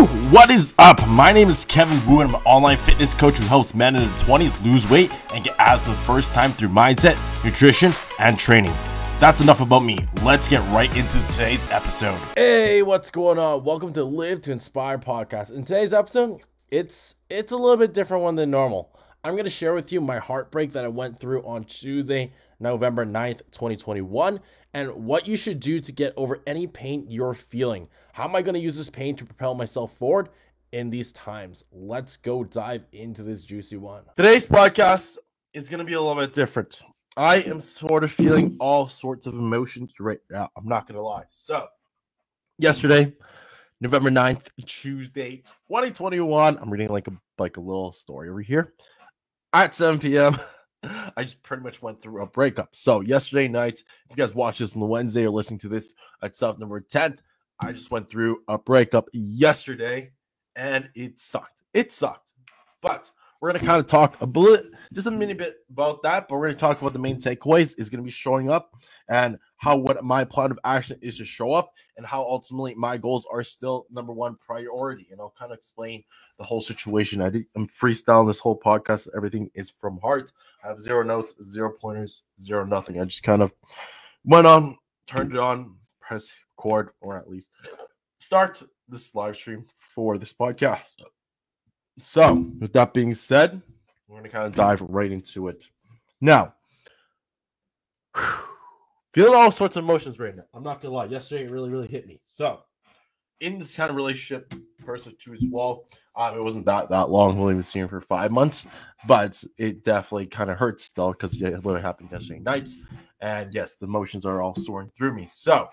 What is up? My name is Kevin Wu, and I'm an online fitness coach who helps men in their 20s lose weight and get abs for the first time through mindset, nutrition, and training. That's enough about me. Let's get right into today's episode. Hey, what's going on? Welcome to Live to Inspire podcast. In today's episode, it's it's a little bit different one than normal. I'm going to share with you my heartbreak that I went through on Tuesday, November 9th, 2021, and what you should do to get over any pain you're feeling. How am I going to use this pain to propel myself forward in these times? Let's go dive into this juicy one. Today's podcast is going to be a little bit different. I am sort of feeling all sorts of emotions right now. I'm not going to lie. So, yesterday, November 9th, Tuesday, 2021, I'm reading like a like a little story over here at 7 p.m. I just pretty much went through a breakup. So yesterday night, if you guys watch this on the Wednesday or listening to this at South number 10th, I just went through a breakup yesterday and it sucked. It sucked. But we're going to kind of talk a bit, just a mini bit about that, but we're going to talk about the main takeaways is going to be showing up and how what my plan of action is to show up and how ultimately my goals are still number one priority. And I'll kind of explain the whole situation. I did, I'm freestyling this whole podcast. Everything is from heart. I have zero notes, zero pointers, zero nothing. I just kind of went on, turned it on, press record, or at least start this live stream for this podcast. So, with that being said, we're going to kind of dive right into it. Now, feeling all sorts of emotions right now. I'm not going to lie. Yesterday, it really, really hit me. So, in this kind of relationship, person to as well. um, it wasn't that that long. We only been seeing for five months, but it definitely kind of hurts still because it literally happened yesterday nights. And yes, the emotions are all soaring through me. So,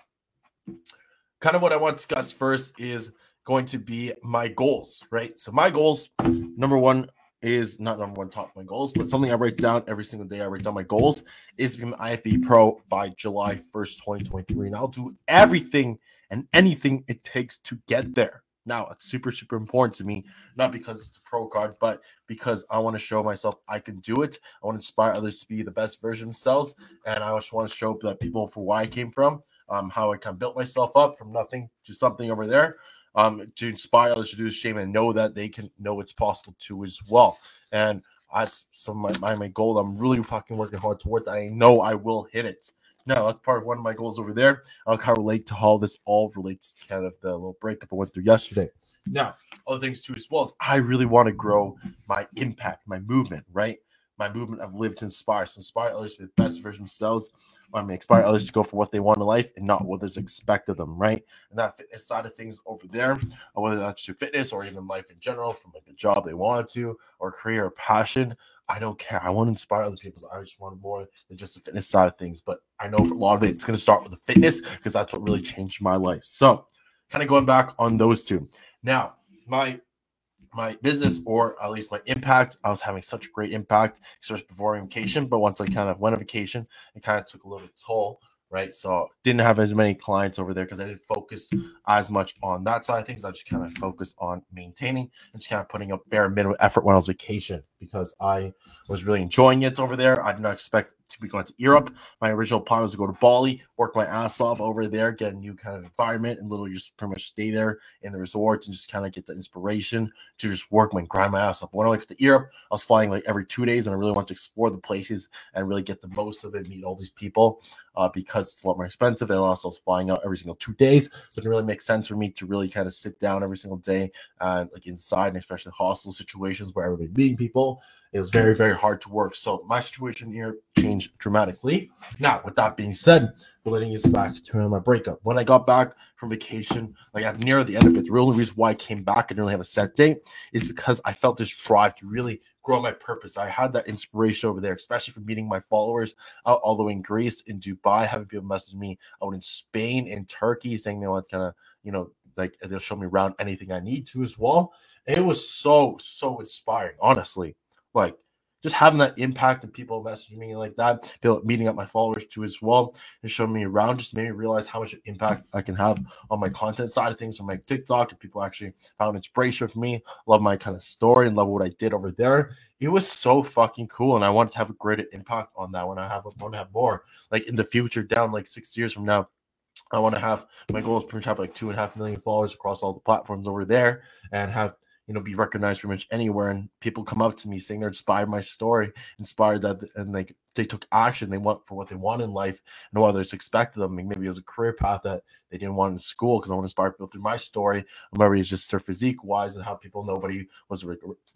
kind of what I want to discuss first is going to be my goals, right? So my goals, number one is not number one top my goals, but something I write down every single day. I write down my goals is become IFBB pro by July 1st, 2023. And I'll do everything and anything it takes to get there. Now, it's super, super important to me, not because it's a pro card, but because I want to show myself I can do it. I want to inspire others to be the best version of themselves. And I just want to show that people for where I came from, um, how I kind of built myself up from nothing to something over there um, to inspire others to do the same and know that they can know it's possible too as well. And that's some of my, my, my goal I'm really fucking working hard towards. I know I will hit it. No, that's part of one of my goals over there. I'll kind of relate to how this all relates to kind of the little breakup I went through yesterday. Now, other things too as well is I really want to grow my impact, my movement, right? My movement of live to inspire, to inspire others to be the best version of themselves. I mean, inspire others to go for what they want in life and not what is expected of them, right? And that fitness side of things over there, whether that's through fitness or even life in general, from like a job they want to, or career or passion, I don't care. I want to inspire other people. So I just want more than just the fitness side of things. But I know for a lot of it, it's going to start with the fitness because that's what really changed my life. So, kind of going back on those two. Now, my my business or at least my impact. I was having such a great impact, especially before vacation. But once I kind of went on vacation, it kind of took a little toll right? So didn't have as many clients over there because I didn't focus as much on that side of things. I just kind of focused on maintaining and just kind of putting up bare minimum effort when I was vacation because I was really enjoying it over there. I did not expect to be going to Europe. My original plan was to go to Bali, work my ass off over there, get a new kind of environment, and literally just pretty much stay there in the resorts and just kind of get the inspiration to just work my grind my ass off. When I went to Europe, I was flying like every two days, and I really wanted to explore the places and really get the most of it, meet all these people, uh, because it's a lot more expensive. And also, I was flying out every single two days, so it didn't really make sense for me to really kind of sit down every single day and like inside, and especially hostel situations where everybody meeting people it was very, very hard to work. So my situation here changed dramatically. Now, with that being said, relating this back to my breakup. When I got back from vacation, like at near the end of it, the only reason why I came back, I didn't really have a set date, is because I felt this drive to really grow my purpose. I had that inspiration over there, especially from meeting my followers out all the way in Greece, in Dubai, having people message me out in Spain, in Turkey, saying they want to kind of, you know, like they'll show me around anything I need to as well. It was so, so inspiring, honestly. Like just having that impact and people messaging me like that, people meeting up my followers too as well, and showing me around just made me realize how much impact I can have on my content side of things on my TikTok. And people actually found inspiration for me, love my kind of story and love what I did over there. It was so fucking cool. And I wanted to have a greater impact on that when I have want to have more. Like in the future, down like six years from now, I want to have my goal is pretty much have like two and a half million followers across all the platforms over there and have you know be recognized pretty much anywhere and people come up to me saying they're inspired by my story inspired that and like they took action they want for what they want in life and what others expected them. Maybe as a career path that they didn't want in school because i want to inspire people through my story. Maybe it's just their physique wise and how people nobody was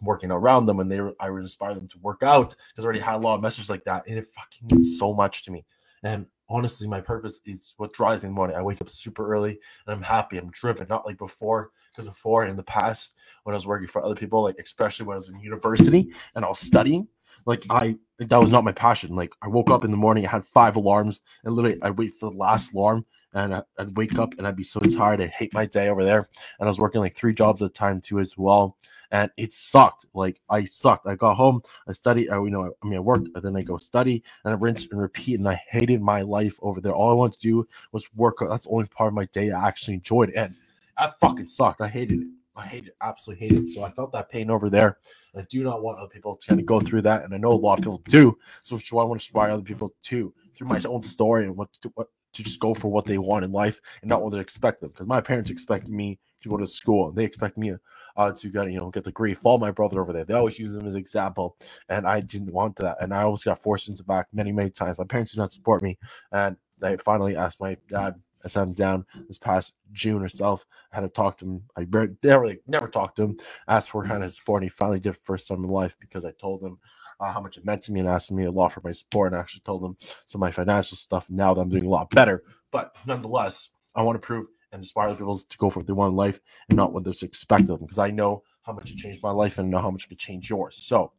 working around them and they i would inspire them to work out because i already had a lot of messages like that and it fucking means so much to me and honestly, my purpose is what drives me in the morning. I wake up super early and I'm happy. I'm driven, not like before. Because before in the past, when I was working for other people, like especially when I was in university and I was studying, like I that was not my passion. Like I woke up in the morning, I had five alarms, and literally I'd wait for the last alarm and I'd wake up and I'd be so tired. I'd hate my day over there. And I was working like three jobs at a time too as well. And it sucked. Like I sucked. I got home, I studied, I, you know, I mean, I worked, and then I go study and I rinse and repeat. And I hated my life over there. All I wanted to do was work. That's the only part of my day I actually enjoyed. And I fucking sucked. I hated it. I hated it, absolutely hated it. So I felt that pain over there. I do not want other people to kind of go through that. And I know a lot of people do. So I want to inspire other people too through my own story and what, to what to just go for what they want in life and not what they expect them. Because my parents expect me to go to school and they expect me uh, to get you know get the degree. Follow my brother over there. They always use him as example, and I didn't want that. And I always got forced into back many many times. My parents did not support me, and I finally asked my dad. I sat him down this past June herself. I had to talk to him. I never, never talked to him. Asked for kind of support. And he finally did first time in life because I told him uh, how much it meant to me and asking me a lot for my support. And I actually told them some of my financial stuff. Now that I'm doing a lot better, but nonetheless, I want to prove and inspire people to go for what they want in life and not what they're expected of them because I know how much it changed my life and I know how much it could change yours. So,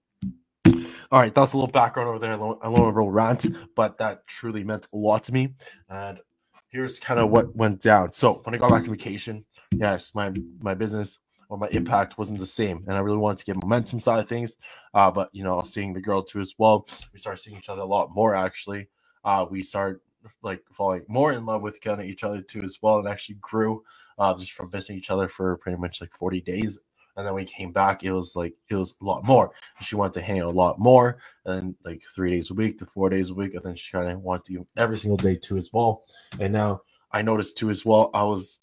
all right, that's a little background over there. I know a real rant, but that truly meant a lot to me. And here's kind of what went down. So when I got back from vacation, yes, my my business or my impact wasn't the same. And I really wanted to get momentum side of things. Uh, but you know, seeing the girl too as well, we started seeing each other a lot more actually. Uh, we started like falling more in love with kind of each other too as well, and actually grew uh, just from missing each other for pretty much like 40 days. And then we came back, it was like it was a lot more. She wanted to hang out a lot more, and like three days a week to four days a week. And then she kind of wanted to every single day too as well. And now I noticed too as well, I was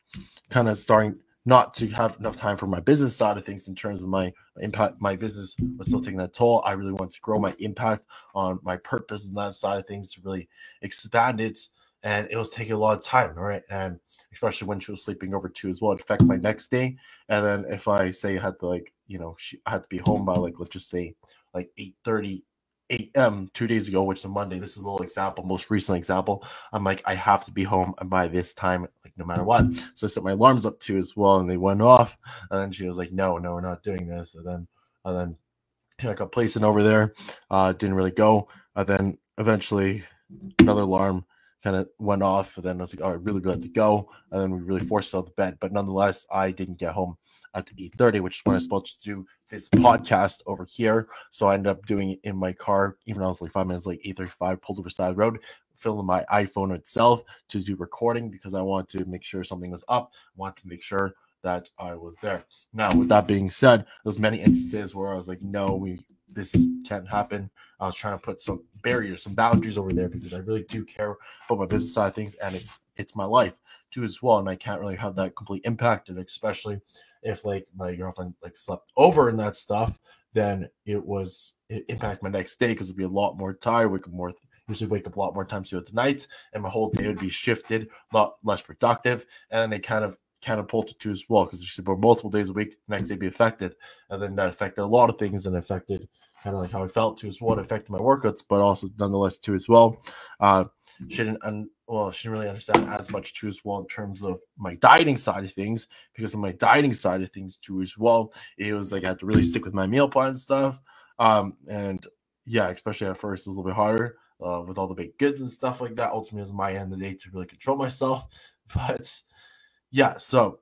kind of starting not to have enough time for my business side of things in terms of my impact. My business was still taking that toll. I really want to grow my impact on my purpose and that side of things to really expand it. And it was taking a lot of time, right? And especially when she was sleeping over too as well, it affected my next day. And then if I say I had to like, you know, she, I had to be home by like let's just say like 8 30 a.m. two days ago, which is a Monday. This is a little example, most recent example. I'm like, I have to be home by this time, like no matter what. So I set my alarms up too as well, and they went off. And then she was like, No, no, we're not doing this. And then, and then I got placed in over there. Uh, didn't really go. And then eventually, another alarm kind of went off. And then I was like, oh, I really, really to go. And then we really forced out the bed. But nonetheless, I didn't get home at 8.30, which is when I was supposed to do this podcast over here. So I ended up doing it in my car, even though I was like five minutes like 8.35, pulled over side road, filling my iPhone itself to do recording because I want to make sure something was up. I want to make sure that I was there. Now, with that being said, there's many instances where I was like, no, we this can't happen. I was trying to put some barriers, some boundaries over there because I really do care about my business side of things and it's it's my life too as well. And I can't really have that complete impact. And especially if like my girlfriend like slept over and that stuff, then it was it impact my next day because it'd be a lot more tired, wake up more usually wake up a lot more times throughout the night, and my whole day would be shifted, a lot less productive. And then it kind of catapulted to as well because if you support multiple days a week, next day be affected, and then that affected a lot of things and affected kind of like how I felt too as well. It affected my workouts, but also nonetheless too as well. Uh, she didn't, un- well, she didn't really understand as much too as well in terms of my dieting side of things because of my dieting side of things too as well. It was like I had to really stick with my meal plan stuff, um, and yeah, especially at first it was a little bit harder. Uh, with all the baked goods and stuff like that, ultimately, it was my end of the day to really control myself. But yeah, so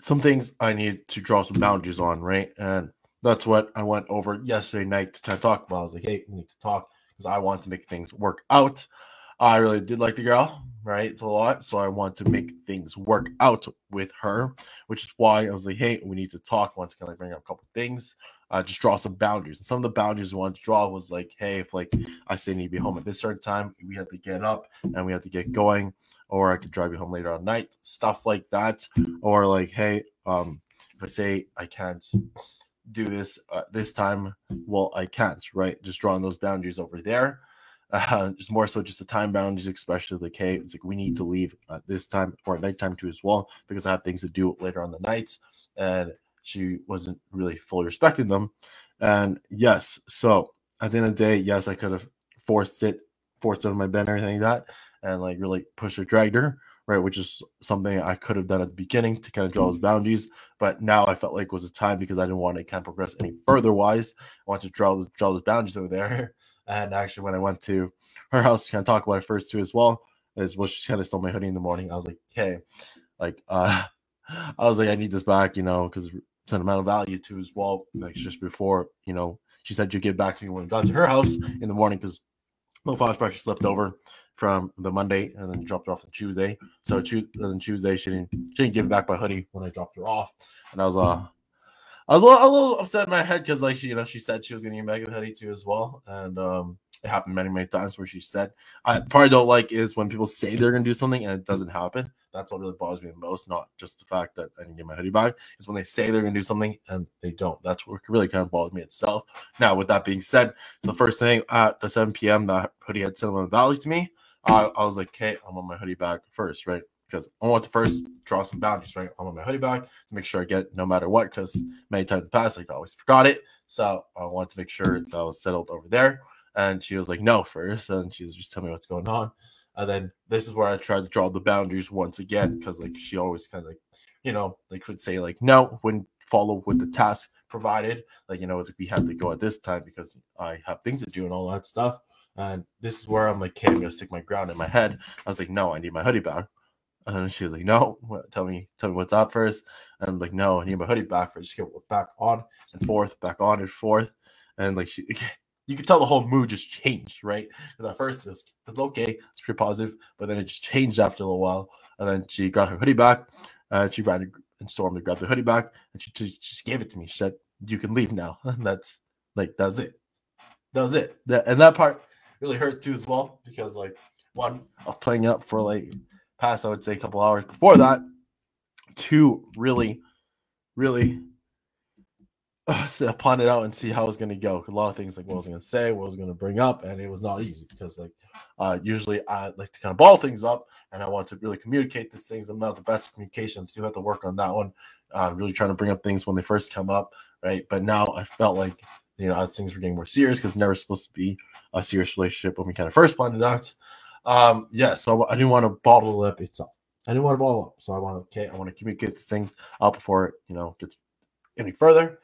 some things I need to draw some boundaries on, right? And that's what I went over yesterday night to talk about. I was like, hey, we need to talk because I want to make things work out. I really did like the girl, right? It's a lot. So I want to make things work out with her, which is why I was like, hey, we need to talk. once again, of bring up a couple things uh, just draw some boundaries. And some of the boundaries we wanted to draw was like, hey, if like I say need to be home at this certain time, we have to get up and we have to get going, or I could drive you home later on night, stuff like that. Or like, hey, um, if I say I can't do this uh, this time, well, I can't, right? Just drawing those boundaries over there. Uh, just more so just the time boundaries, especially like, hey, it's like we need to leave at this time or at nighttime too as well, because I have things to do later on the nights. And she wasn't really fully respecting them. And yes, so at the end of the day, yes, I could have forced it, forced it on my bed or anything like that, and like really pushed or dragged her, right? Which is something I could have done at the beginning to kind of draw those boundaries. But now I felt like was a time because I didn't want to kind of progress any further wise. I wanted to draw those draw those boundaries over there. And actually when I went to her house to kind of talk about it first too as well, is well, she kind of stole my hoodie in the morning. I was like, hey, like uh I was like, I need this back, you know, because sentimental value to as well. Like just before, you know, she said you'd get back to me when got to her house in the morning because Mo Fox actually slept over from the Monday and then dropped her off on Tuesday. So Tuesday, then Tuesday she didn't she didn't give back my hoodie when I dropped her off, and I was uh I was a little, a little upset in my head because like she you know she said she was gonna give me a hoodie too as well, and um it happened many many times where she said I probably don't like is when people say they're gonna do something and it doesn't happen. That's what really bothers me the most. Not just the fact that I didn't get my hoodie back. Is when they say they're gonna do something and they don't. That's what really kind of bothers me itself. Now, with that being said, the first thing at the 7 p.m. that hoodie had sentimental value to me. I, I was like, okay, I want my hoodie back first, right? Because I want to first draw some boundaries, right? I want my hoodie back to make sure I get it no matter what. Because many times in the past, like I always forgot it, so I wanted to make sure that was settled over there. And she was like, no, first, and she was just telling me what's going on. And then this is where I tried to draw the boundaries once again, because like she always kind of like, you know, like would say like no, wouldn't follow with the task provided. Like, you know, it's like we have to go at this time because I have things to do and all that stuff. And this is where I'm like, okay, I'm gonna stick my ground in my head. I was like, no, I need my hoodie back. And she was like, no, tell me, tell me what's up first. And I'm like, no, I need my hoodie back first. Just get back on and forth, back on and forth. And like she you could tell the whole mood just changed, right? Because at first it was, it was okay, it's pretty positive, but then it just changed after a little while. And then she got her hoodie back. Uh, she ran and stormed to grab the hoodie back, and she, she just gave it to me. She said, "You can leave now." And that's like that's it. That was it. That, and that part really hurt too as well because like one, I was playing up for like past I would say a couple hours before that. Two, really, really uh, plan it out and see how it's going to go. A lot of things like what I was going to say, what I was going to bring up, and it was not easy because like uh, usually I like to kind of ball things up, and I want to really communicate these things. I'm not the best communication, so you have to work on that one. Uh, really trying to bring up things when they first come up, right? But now I felt like you know as things were getting more serious because never supposed to be a serious relationship when we kind of first planned it out. Um, yeah, so I didn't want to bottle it up itself. I didn't want to bottle up, so I want to okay, I want to communicate these things out before it you know gets any further.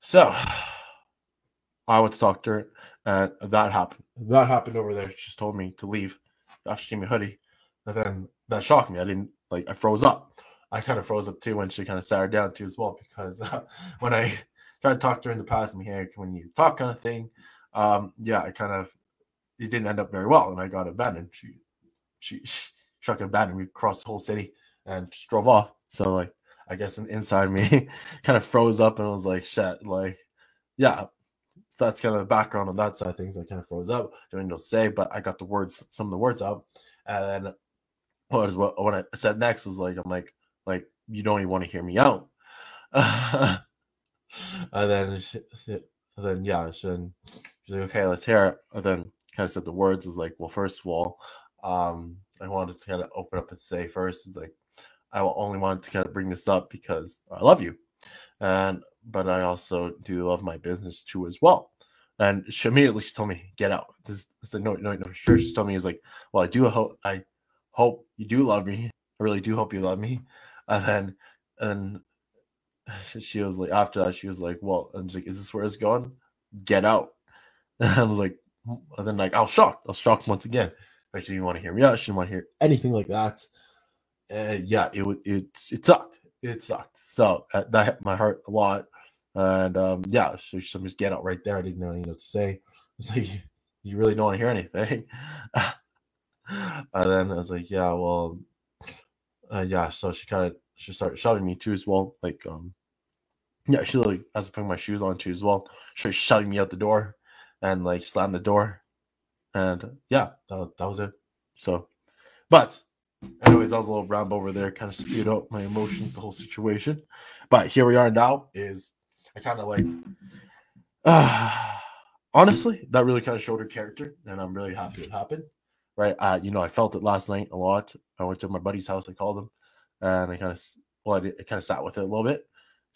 So I went to talk to her, and that happened. That happened over there. She just told me to leave after she gave me a hoodie. And then that shocked me. I didn't like, I froze up. I kind of froze up too when she kind of sat her down too as well because uh, when I tried to talk to her in the past, and hey, when you talk kind of thing, um, yeah, I kind of it didn't end up very well, and I got abandoned. She she, she struck abandoned We crossed the whole city and just drove off. So like I guess inside me kind of froze up and was like, shit, like, yeah. So that's kind of the background on that side of things. I kind of froze up, didn't know to say, but I got the words, some of the words out. And then was what, what I said next was like, I'm like, like, you don't even want to hear me out. and then, she, then, yeah, she, she's like, okay, let's hear it. And then kind of said the words was like, well, first of all, um, I wanted to kind of open up and say first is like, I only wanted to kind of bring this up because I love you, and but I also do love my business too as well. And she immediately she told me, "Get out." This, this no, no, no, sure. She told me, "Is like, well, I do hope, I hope you do love me. I really do hope you love me." And then, and she was like, after that, she was like, "Well," and she's like, "Is this where it's going? Get out." And I was like, hmm, and then like I was shocked. I was shocked once again. Like she didn't want to hear me out. She didn't want to hear anything like that uh, yeah, it would it it sucked. It sucked. So uh, that hit my heart a lot. And um, yeah, so some just get out right there. I didn't know what to say. It's like you really don't want to hear anything. and then I was like, yeah, well, uh, yeah. So she kind of she started shoving me too as well. Like um, yeah, she as I putting my shoes on too as well. She shoving me out the door and like slammed the door. And yeah, that, that was it. So, but anyways, I was a little ramble over there, kind of spewed out my emotions, the whole situation. But here we are now. Is I kind of like, uh, honestly, that really kind of showed her character, and I'm really happy it happened. Right, uh, you know, I felt it last night a lot. I went to my buddy's house. I called him, and I kind of, well, I, I kind of sat with it a little bit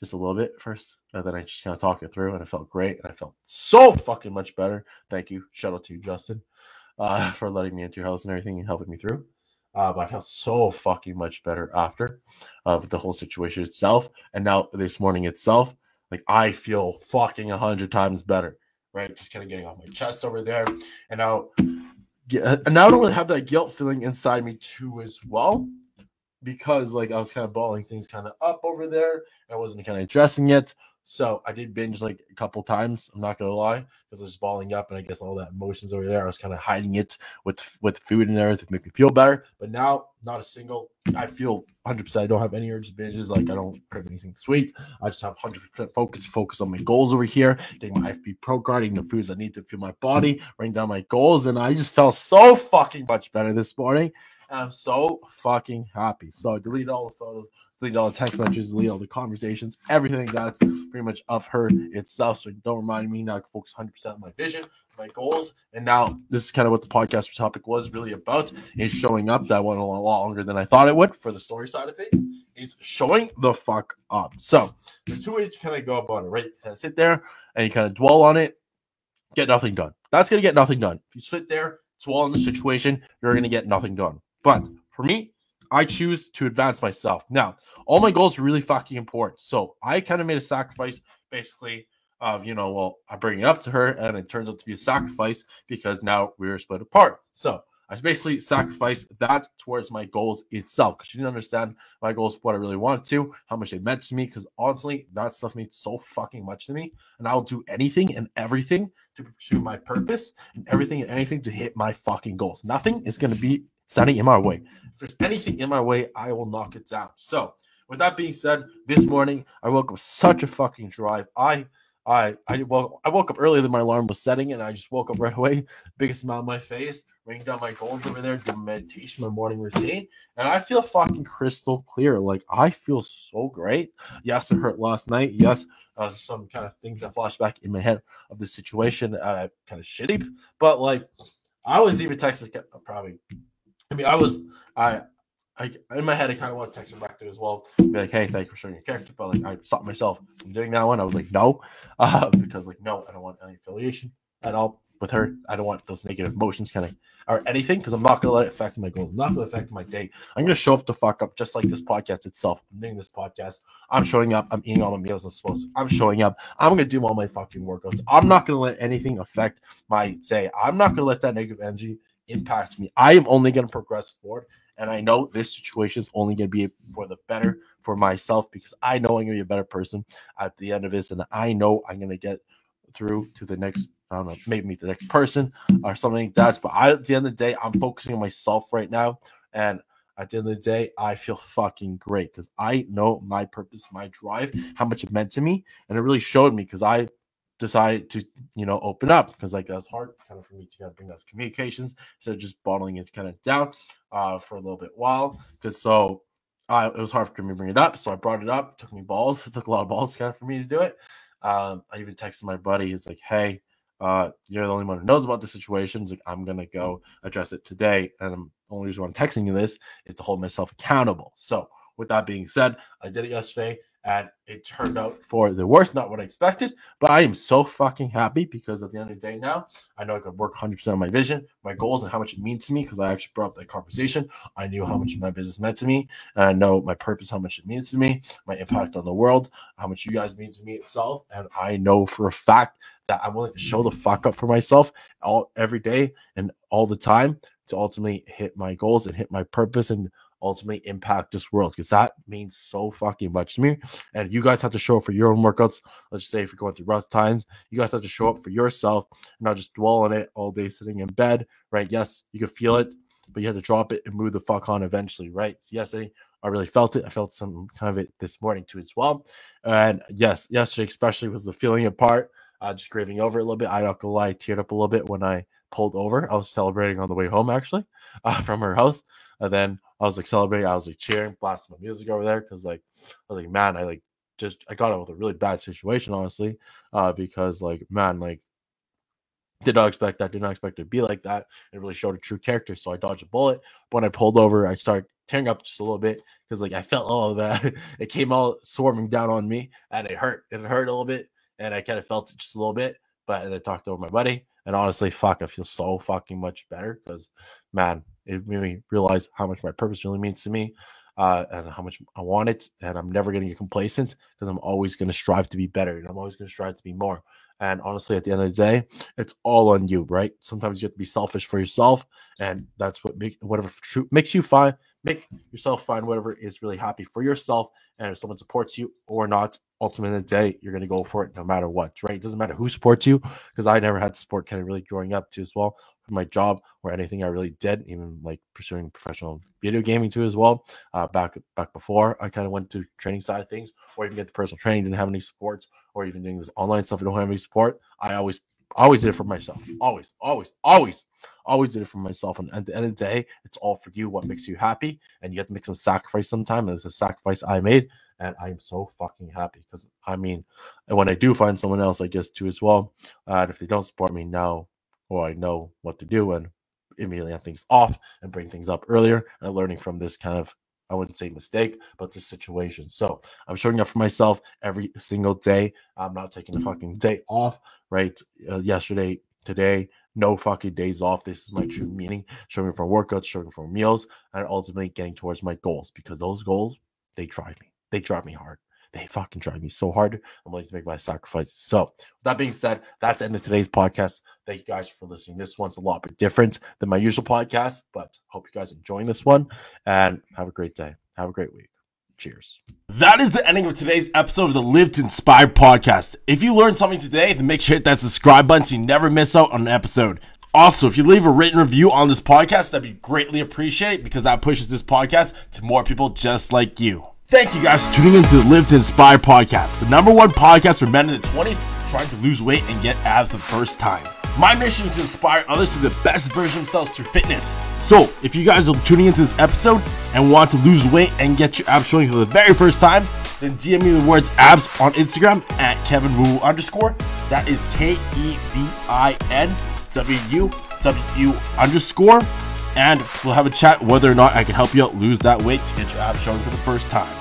just a little bit first, and then I just kind of talked it through, and I felt great, and I felt so fucking much better. Thank you, shout out to you, Justin, uh, for letting me into your house and everything and helping me through. Uh, but I felt so fucking much better after of uh, the whole situation itself, and now this morning itself, like I feel fucking a hundred times better. Right, just kind of getting off my chest over there, and now, and now I don't really have that guilt feeling inside me too as well because like I was kind of balling things kind of up over there. I wasn't kind of addressing it. So I did binge like a couple times. I'm not gonna lie, because I was balling up, and I guess all that emotions over there. I was kind of hiding it with with food in there to make me feel better. But now, not a single. I feel 100. percent I don't have any urges binges. Like I don't crave anything sweet. I just have 100 percent focus. Focus on my goals over here. Getting my FB Pro card, eating the foods I need to fuel my body, writing down my goals, and I just felt so fucking much better this morning. I'm so fucking happy. So I delete all the photos, all the text messages, delete all the conversations, everything that's pretty much of her itself. So don't remind me now I can focus 100% on my vision, my goals. And now this is kind of what the podcast topic was really about is showing up. That went a lot longer than I thought it would for the story side of things. Is showing the fuck up. So there's two ways to kind of go about it, right? You kind of sit there and you kind of dwell on it, get nothing done. That's gonna get nothing done. If you sit there, dwell on the situation, you're gonna get nothing done. But for me, I choose to advance myself. Now, all my goals are really fucking important. So I kind of made a sacrifice basically of, you know, well, I bring it up to her and it turns out to be a sacrifice because now we're split apart. So I basically sacrificed that towards my goals itself because she didn't understand my goals, what I really wanted to, how much they meant to me. Because honestly, that stuff means so fucking much to me, and I'll do anything and everything to pursue my purpose and everything and anything to hit my fucking goals. Nothing is going to be standing in my way. If there's anything in my way, I will knock it down. So, with that being said, this morning I woke up such a fucking drive. I I I woke I woke up earlier than my alarm was setting, and I just woke up right away, biggest smile on my face, writing down my goals over there, doing meditation, my morning routine, and I feel fucking crystal clear. Like I feel so great. Yes, it hurt last night. Yes, uh, some kind of things that flash back in my head of the situation, uh, kind of shitty. But like, I was even texting probably I mean, I was I I in my head I kind of want to text him back to as well, be like, hey, thank you for showing your character, but like I stopped myself from doing that one. I was like, no, uh, because like no, I don't want any affiliation at all with her. I don't want those negative emotions kind of or anything because I'm not gonna let it affect my goals. I'm not gonna affect my day. I'm gonna show up to fuck up just like this podcast itself. I'm doing this podcast. I'm showing up. I'm eating all my meals I'm supposed to. I'm showing up. I'm gonna do all my fucking workouts. I'm not gonna let anything affect my day. I'm not gonna let that negative energy impact me. I am only going to progress forward. And I know this situation is only going to be for the better for myself because I know I'm going to be a better person at the end of this. And I know I'm going to get through to the next, I don't know, maybe meet the next person or something like that. But I, at the end of the day, I'm focusing on myself right now. And at the end of the day, I feel fucking great because I know my purpose, my drive, how much it meant to me. And it really showed me because I decided to you know open up because like that's hard kind of for me to kind of bring those communications instead of just bottling it kind of down uh, for a little bit while because so uh, it was hard for me to bring it up so i brought it up it took me balls it took a lot of balls kind of for me to do it um, i even texted my buddy he's like hey uh, you're the only one who knows about the situation. Like I'm gonna go address it today, and I'm, the only reason I'm texting you this is to hold myself accountable. So, with that being said, I did it yesterday and it turned out for the worst, not what I expected. But I am so fucking happy because at the end of the day now, I know I could work 100% on my vision, my goals, and how much it means to me because I actually brought up that conversation. I knew how much my business meant to me, and I know my purpose, how much it means to me, my impact on the world, how much you guys mean to me itself. And I know for a fact that I'm willing to show the fuck up for myself all every day and all the time to ultimately hit my goals and hit my purpose and ultimately impact this world because that means so fucking much to me. And you guys have to show up for your own workouts. Let's just say if you're going through rough times, you guys have to show up for yourself and not just dwell on it all day sitting in bed, right? Yes, you can feel it, but you have to drop it and move the fuck on eventually, right? So yesterday, I really felt it. I felt some kind of it this morning too as well. And yes, yesterday especially was the feeling apart, uh, just grieving over a little bit. I don't gonna lie, I teared up a little bit when I pulled over. I was celebrating on the way home actually uh, from her house. And then I was like celebrating. I was like cheering, blasting my music over there because like I was like, man, I like just I got out with a really bad situation, honestly, uh, because like man, like did not expect that, did not expect it to be like that. It really showed a true character. So I dodged a bullet. But when I pulled over, I started tearing up just a little bit because like I felt all of that. it came all swarming down on me and it hurt. It hurt a little bit. And I kind of felt it just a little bit. But I talked over my buddy. And honestly, fuck, I feel so fucking much better because man, it made me realize how much my purpose really means to me. Uh, and how much I want it, and I'm never going to get complacent because I'm always going to strive to be better, and I'm always going to strive to be more. And honestly, at the end of the day, it's all on you, right? Sometimes you have to be selfish for yourself, and that's what make whatever true makes you fine. Make yourself find whatever is really happy for yourself. And if someone supports you or not, ultimately in the day, you're gonna go for it no matter what, right? It doesn't matter who supports you, because I never had support kind of really growing up too as well my job or anything I really did, even like pursuing professional video gaming too as well. Uh, back back before I kind of went to training side of things, or even get the personal training, didn't have any supports, or even doing this online stuff, I don't have any support. I always always did it for myself. Always, always, always, always did it for myself. And at the end of the day, it's all for you. What makes you happy, and you have to make some sacrifice sometime. And it's a sacrifice I made, and I am so fucking happy because I mean, and when I do find someone else, I guess too as well. Uh, and if they don't support me now, or I know what to do and immediately have things off and bring things up earlier and learning from this kind of I wouldn't say mistake, but this situation. So I'm showing up for myself every single day. I'm not taking a fucking day off, right? Uh, yesterday, today, no fucking days off. This is my true meaning. Showing up for workouts, showing up for meals, and ultimately getting towards my goals because those goals, they drive me. They drive me hard they fucking drive me so hard. I'm willing to make my sacrifice. So, with that being said, that's the end of today's podcast. Thank you guys for listening. This one's a lot bit different than my usual podcast, but hope you guys enjoying this one and have a great day. Have a great week. Cheers. That is the ending of today's episode of the Live to Inspire podcast. If you learned something today, then make sure to hit that subscribe button so you never miss out on an episode. Also, if you leave a written review on this podcast, that'd be greatly appreciated because that pushes this podcast to more people just like you. Thank you guys for tuning in to the Live to Inspire podcast, the number one podcast for men in the 20s trying to lose weight and get abs the first time. My mission is to inspire others to be the best version of themselves through fitness. So, if you guys are tuning into this episode and want to lose weight and get your abs showing for the very first time, then DM me the words abs on Instagram at Kevin Wu underscore. That is K E V I N W W underscore and we'll have a chat whether or not I can help you out lose that weight to get your abs showing for the first time.